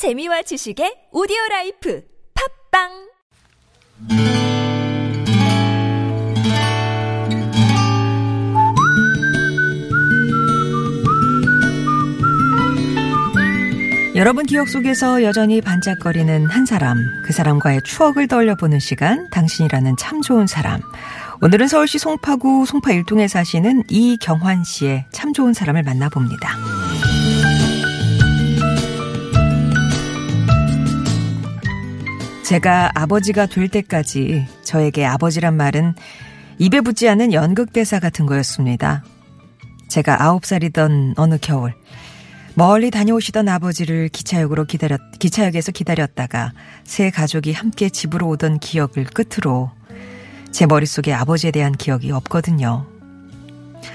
재미와 지식의 오디오 라이프 팟빵 여러분 기억 속에서 여전히 반짝거리는 한 사람, 그 사람과의 추억을 떠올려보는 시간, 당신이라는 참 좋은 사람. 오늘은 서울시 송파구 송파 일동에 사시는 이경환 씨의 참 좋은 사람을 만나봅니다. 제가 아버지가 될 때까지 저에게 아버지란 말은 입에 붙지 않는 연극대사 같은 거였습니다. 제가 아홉 살이던 어느 겨울, 멀리 다녀오시던 아버지를 기차역으로 기다렸, 기차역에서 기다렸다가 새 가족이 함께 집으로 오던 기억을 끝으로 제 머릿속에 아버지에 대한 기억이 없거든요.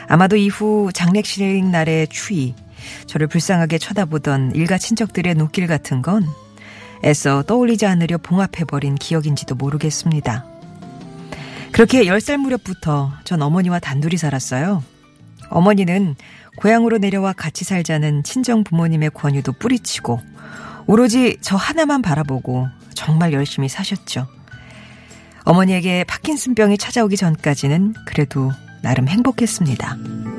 아마도 이후 장례식 날의 추위, 저를 불쌍하게 쳐다보던 일가 친척들의 눈길 같은 건 애써 떠올리지 않으려 봉합해버린 기억인지도 모르겠습니다. 그렇게 10살 무렵부터 전 어머니와 단둘이 살았어요. 어머니는 고향으로 내려와 같이 살자는 친정 부모님의 권유도 뿌리치고 오로지 저 하나만 바라보고 정말 열심히 사셨죠. 어머니에게 파킨슨병이 찾아오기 전까지는 그래도 나름 행복했습니다.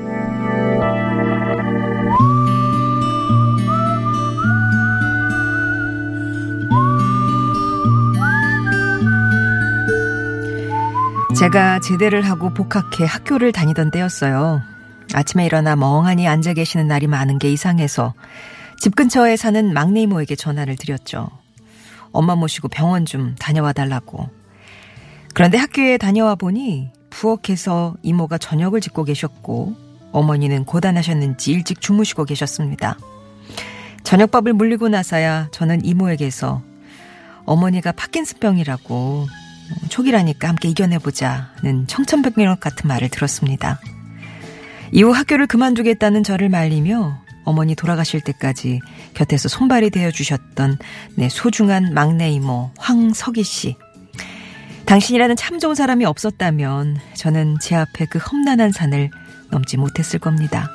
제가 제대를 하고 복학해 학교를 다니던 때였어요. 아침에 일어나 멍하니 앉아 계시는 날이 많은 게 이상해서 집 근처에 사는 막내 이모에게 전화를 드렸죠. 엄마 모시고 병원 좀 다녀와 달라고. 그런데 학교에 다녀와 보니 부엌에서 이모가 저녁을 짓고 계셨고 어머니는 고단하셨는지 일찍 주무시고 계셨습니다. 저녁밥을 물리고 나서야 저는 이모에게서 어머니가 파킨슨병이라고 초기라니까 함께 이겨내보자는 청천벽력 같은 말을 들었습니다. 이후 학교를 그만두겠다는 저를 말리며 어머니 돌아가실 때까지 곁에서 손발이 되어 주셨던 내 소중한 막내 이모 황석희 씨. 당신이라는 참 좋은 사람이 없었다면 저는 제 앞에 그 험난한 산을 넘지 못했을 겁니다.